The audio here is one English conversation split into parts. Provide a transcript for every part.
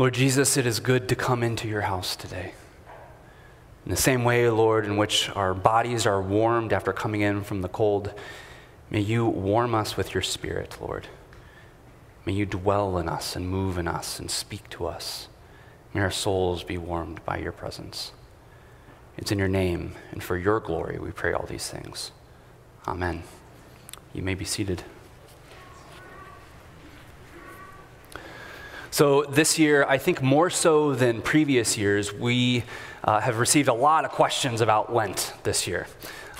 Lord Jesus, it is good to come into your house today. In the same way, Lord, in which our bodies are warmed after coming in from the cold, may you warm us with your Spirit, Lord. May you dwell in us and move in us and speak to us. May our souls be warmed by your presence. It's in your name and for your glory we pray all these things. Amen. You may be seated. So, this year, I think more so than previous years, we uh, have received a lot of questions about Lent this year.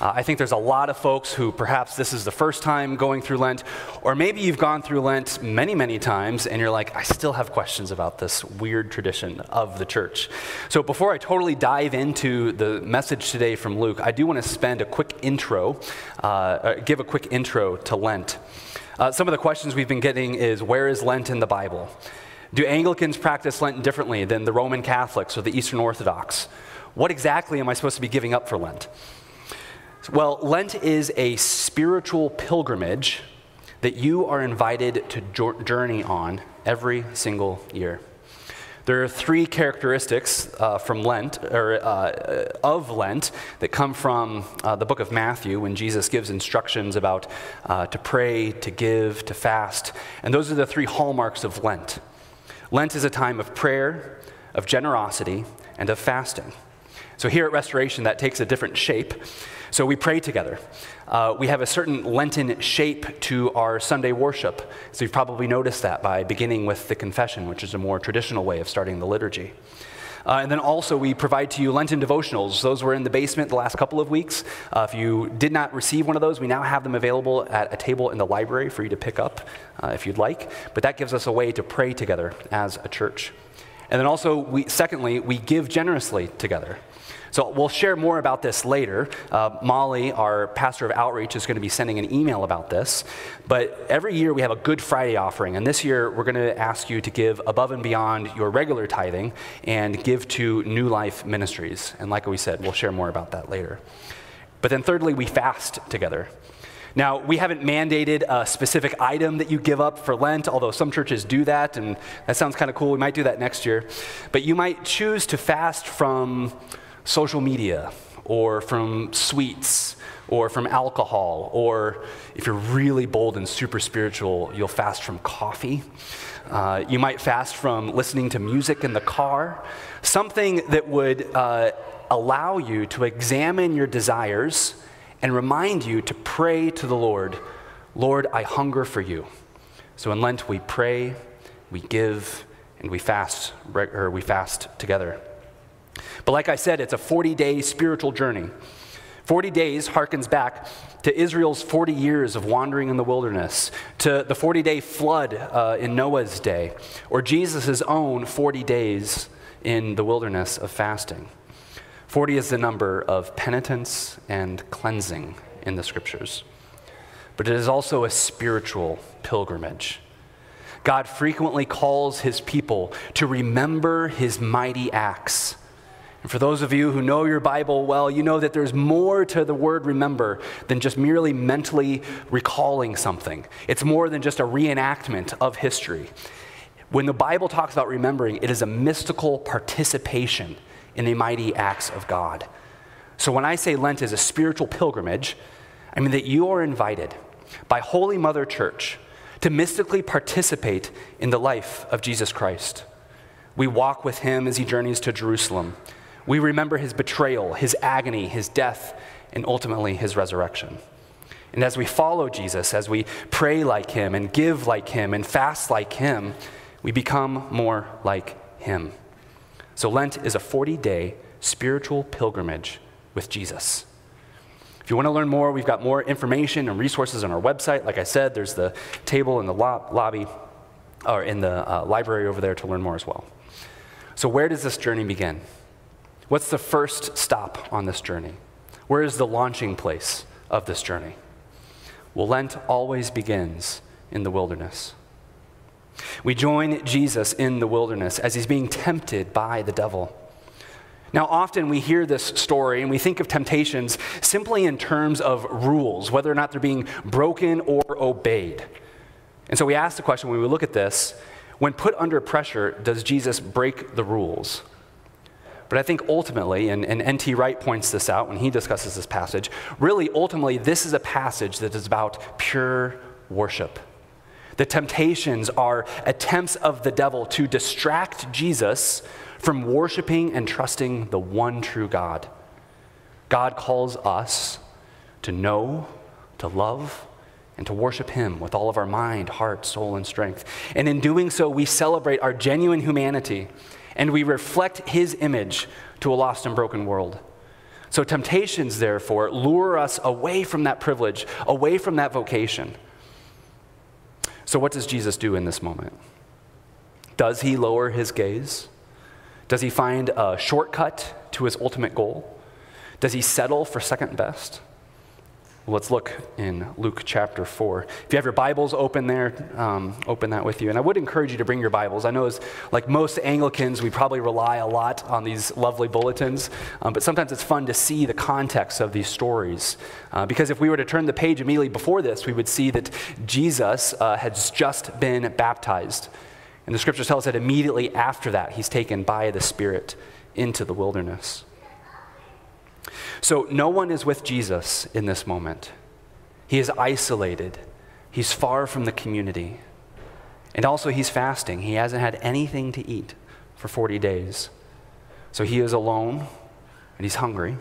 Uh, I think there's a lot of folks who perhaps this is the first time going through Lent, or maybe you've gone through Lent many, many times and you're like, I still have questions about this weird tradition of the church. So before I totally dive into the message today from Luke, I do want to spend a quick intro, uh, uh, give a quick intro to Lent. Uh, some of the questions we've been getting is where is Lent in the Bible? Do Anglicans practice Lent differently than the Roman Catholics or the Eastern Orthodox? What exactly am I supposed to be giving up for Lent? Well, Lent is a spiritual pilgrimage that you are invited to journey on every single year. There are three characteristics uh, from Lent, or uh, of Lent, that come from uh, the book of Matthew when Jesus gives instructions about uh, to pray, to give, to fast. And those are the three hallmarks of Lent. Lent is a time of prayer, of generosity, and of fasting. So here at Restoration, that takes a different shape. So we pray together. Uh, we have a certain Lenten shape to our Sunday worship. So you've probably noticed that by beginning with the confession, which is a more traditional way of starting the liturgy. Uh, and then also, we provide to you Lenten devotionals. Those were in the basement the last couple of weeks. Uh, if you did not receive one of those, we now have them available at a table in the library for you to pick up uh, if you'd like. But that gives us a way to pray together as a church. And then also, we, secondly, we give generously together. So we'll share more about this later. Uh, Molly, our pastor of outreach, is going to be sending an email about this. But every year we have a Good Friday offering, and this year we're going to ask you to give above and beyond your regular tithing and give to New Life Ministries. And like we said, we'll share more about that later. But then thirdly, we fast together. Now, we haven't mandated a specific item that you give up for Lent, although some churches do that, and that sounds kind of cool. We might do that next year. But you might choose to fast from social media or from sweets or from alcohol, or if you're really bold and super spiritual, you'll fast from coffee. Uh, you might fast from listening to music in the car, something that would uh, allow you to examine your desires and remind you to pray to the Lord, Lord, I hunger for you. So in Lent, we pray, we give, and we fast, or we fast together. But like I said, it's a 40 day spiritual journey. 40 days harkens back to Israel's 40 years of wandering in the wilderness, to the 40 day flood uh, in Noah's day, or Jesus' own 40 days in the wilderness of fasting. 40 is the number of penitence and cleansing in the scriptures. But it is also a spiritual pilgrimage. God frequently calls his people to remember his mighty acts and for those of you who know your Bible well, you know that there's more to the word remember than just merely mentally recalling something. It's more than just a reenactment of history. When the Bible talks about remembering, it is a mystical participation in the mighty acts of God. So when I say Lent is a spiritual pilgrimage, I mean that you are invited by Holy Mother Church to mystically participate in the life of Jesus Christ. We walk with him as he journeys to Jerusalem. We remember his betrayal, his agony, his death, and ultimately his resurrection. And as we follow Jesus, as we pray like him and give like him and fast like him, we become more like him. So Lent is a 40 day spiritual pilgrimage with Jesus. If you want to learn more, we've got more information and resources on our website. Like I said, there's the table in the lobby or in the uh, library over there to learn more as well. So, where does this journey begin? What's the first stop on this journey? Where is the launching place of this journey? Well, Lent always begins in the wilderness. We join Jesus in the wilderness as he's being tempted by the devil. Now, often we hear this story and we think of temptations simply in terms of rules, whether or not they're being broken or obeyed. And so we ask the question when we look at this When put under pressure, does Jesus break the rules? But I think ultimately, and, and N.T. Wright points this out when he discusses this passage, really, ultimately, this is a passage that is about pure worship. The temptations are attempts of the devil to distract Jesus from worshiping and trusting the one true God. God calls us to know, to love, and to worship Him with all of our mind, heart, soul, and strength. And in doing so, we celebrate our genuine humanity and we reflect his image to a lost and broken world. So, temptations, therefore, lure us away from that privilege, away from that vocation. So, what does Jesus do in this moment? Does he lower his gaze? Does he find a shortcut to his ultimate goal? Does he settle for second best? Let's look in Luke chapter 4. If you have your Bibles open there, um, open that with you. And I would encourage you to bring your Bibles. I know, as like most Anglicans, we probably rely a lot on these lovely bulletins, um, but sometimes it's fun to see the context of these stories. Uh, because if we were to turn the page immediately before this, we would see that Jesus uh, has just been baptized. And the scriptures tell us that immediately after that, he's taken by the Spirit into the wilderness. So no one is with Jesus in this moment. He is isolated, he's far from the community. And also, he's fasting. He hasn't had anything to eat for 40 days. So he is alone and he's hungry.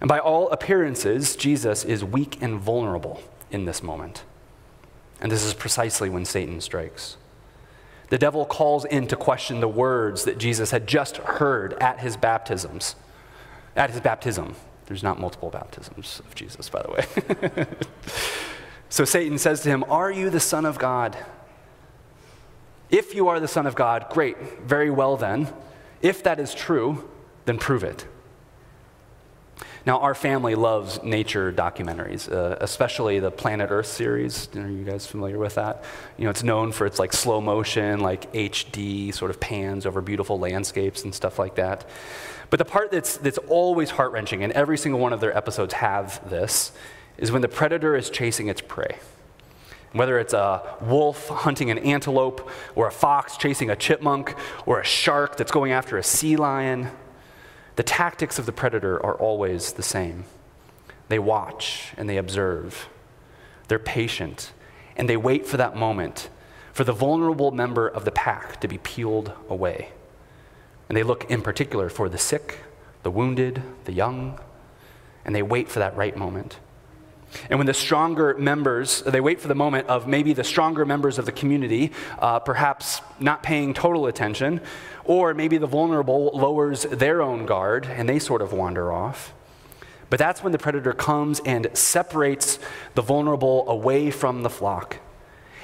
And by all appearances, Jesus is weak and vulnerable in this moment. And this is precisely when Satan strikes. The devil calls into question the words that Jesus had just heard at his baptisms at his baptism. There's not multiple baptisms of Jesus, by the way. so Satan says to him, Are you the Son of God? If you are the Son of God, great, very well then. If that is true, then prove it. Now, our family loves nature documentaries, uh, especially the Planet Earth series. Are you guys familiar with that? You know, it's known for its like slow motion, like HD sort of pans over beautiful landscapes and stuff like that. But the part that's, that's always heart wrenching, and every single one of their episodes have this, is when the predator is chasing its prey. Whether it's a wolf hunting an antelope, or a fox chasing a chipmunk, or a shark that's going after a sea lion, the tactics of the predator are always the same. They watch and they observe, they're patient, and they wait for that moment for the vulnerable member of the pack to be peeled away. And they look in particular for the sick, the wounded, the young, and they wait for that right moment. And when the stronger members, they wait for the moment of maybe the stronger members of the community, uh, perhaps not paying total attention, or maybe the vulnerable lowers their own guard and they sort of wander off. But that's when the predator comes and separates the vulnerable away from the flock.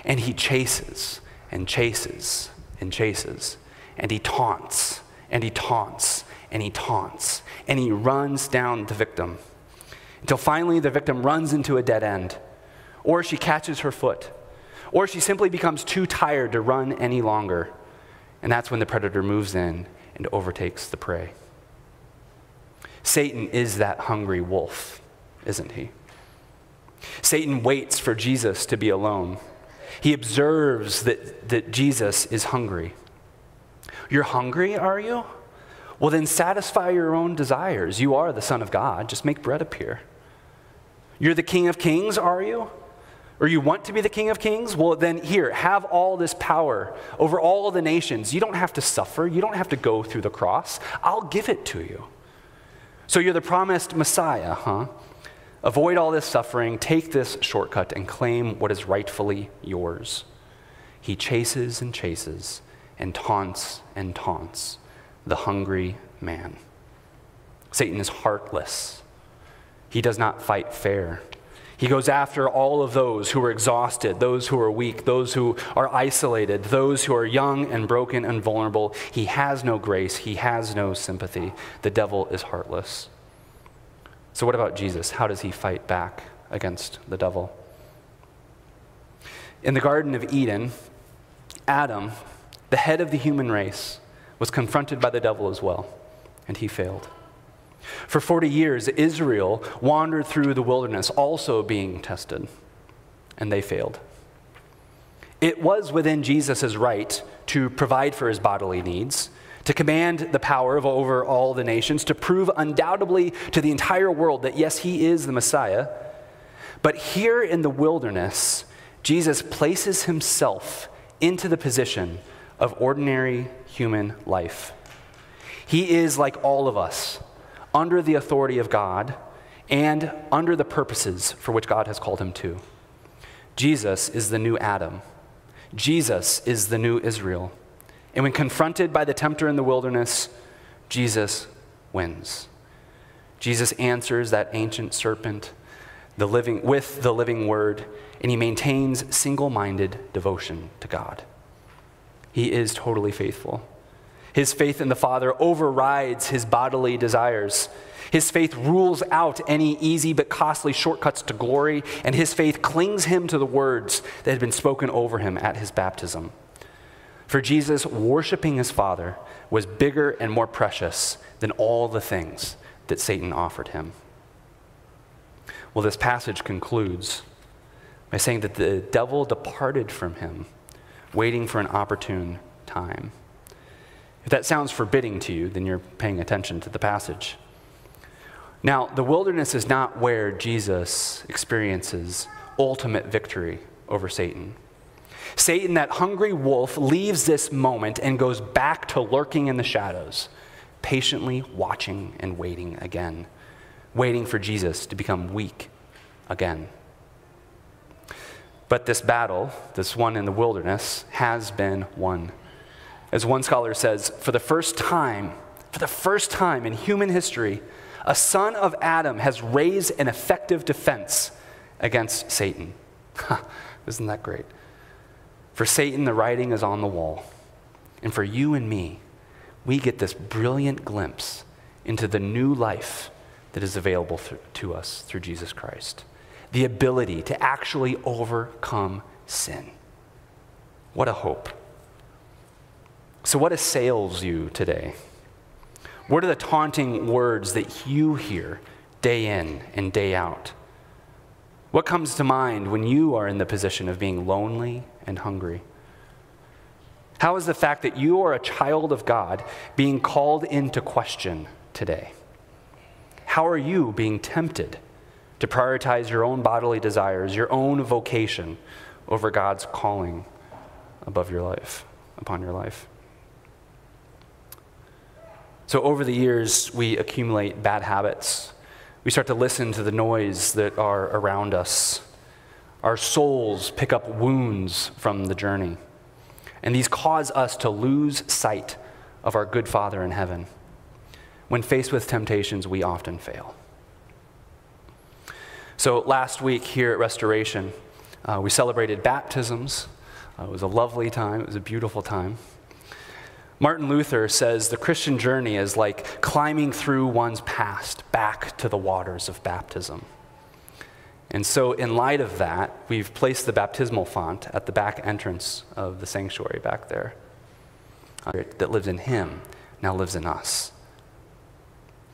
And he chases and chases and chases, and he taunts and he taunts and he taunts and he runs down the victim until finally the victim runs into a dead end, or she catches her foot, or she simply becomes too tired to run any longer. And that's when the predator moves in and overtakes the prey. Satan is that hungry wolf, isn't he? Satan waits for Jesus to be alone. He observes that, that Jesus is hungry. You're hungry, are you? Well, then satisfy your own desires. You are the Son of God. Just make bread appear. You're the King of Kings, are you? Or you want to be the King of Kings? Well, then here, have all this power over all the nations. You don't have to suffer, you don't have to go through the cross. I'll give it to you. So you're the promised Messiah, huh? Avoid all this suffering, take this shortcut, and claim what is rightfully yours. He chases and chases and taunts and taunts the hungry man. Satan is heartless. He does not fight fair. He goes after all of those who are exhausted, those who are weak, those who are isolated, those who are young and broken and vulnerable. He has no grace. He has no sympathy. The devil is heartless. So, what about Jesus? How does he fight back against the devil? In the Garden of Eden, Adam the head of the human race, was confronted by the devil as well, and he failed. For 40 years, Israel wandered through the wilderness, also being tested, and they failed. It was within Jesus' right to provide for his bodily needs, to command the power of over all the nations, to prove undoubtedly to the entire world that yes, he is the Messiah. But here in the wilderness, Jesus places himself into the position of ordinary human life. He is like all of us, under the authority of God and under the purposes for which God has called him to. Jesus is the new Adam. Jesus is the new Israel. And when confronted by the tempter in the wilderness, Jesus wins. Jesus answers that ancient serpent the living, with the living word, and he maintains single minded devotion to God. He is totally faithful. His faith in the Father overrides his bodily desires. His faith rules out any easy but costly shortcuts to glory, and his faith clings him to the words that had been spoken over him at his baptism. For Jesus, worshiping his Father was bigger and more precious than all the things that Satan offered him. Well, this passage concludes by saying that the devil departed from him, waiting for an opportune time. If that sounds forbidding to you, then you're paying attention to the passage. Now, the wilderness is not where Jesus experiences ultimate victory over Satan. Satan, that hungry wolf, leaves this moment and goes back to lurking in the shadows, patiently watching and waiting again, waiting for Jesus to become weak again. But this battle, this one in the wilderness, has been won. As one scholar says, for the first time, for the first time in human history, a son of Adam has raised an effective defense against Satan. Isn't that great? For Satan, the writing is on the wall. And for you and me, we get this brilliant glimpse into the new life that is available to us through Jesus Christ the ability to actually overcome sin. What a hope. So, what assails you today? What are the taunting words that you hear day in and day out? What comes to mind when you are in the position of being lonely and hungry? How is the fact that you are a child of God being called into question today? How are you being tempted to prioritize your own bodily desires, your own vocation over God's calling above your life, upon your life? So, over the years, we accumulate bad habits. We start to listen to the noise that are around us. Our souls pick up wounds from the journey. And these cause us to lose sight of our good Father in heaven. When faced with temptations, we often fail. So, last week here at Restoration, uh, we celebrated baptisms. Uh, it was a lovely time, it was a beautiful time. Martin Luther says the Christian journey is like climbing through one's past back to the waters of baptism. And so, in light of that, we've placed the baptismal font at the back entrance of the sanctuary back there that lives in Him, now lives in us.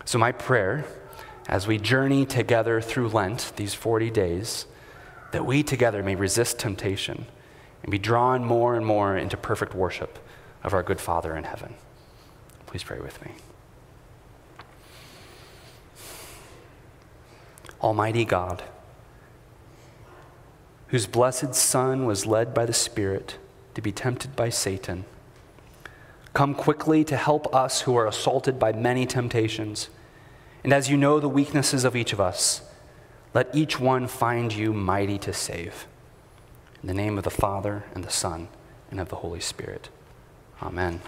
So, my prayer as we journey together through Lent, these 40 days, that we together may resist temptation and be drawn more and more into perfect worship of our good Father in heaven. Please pray with me. Almighty God, whose blessed Son was led by the Spirit to be tempted by Satan, come quickly to help us who are assaulted by many temptations. And as you know the weaknesses of each of us, let each one find you mighty to save. In the name of the Father, and the Son, and of the Holy Spirit. Amen.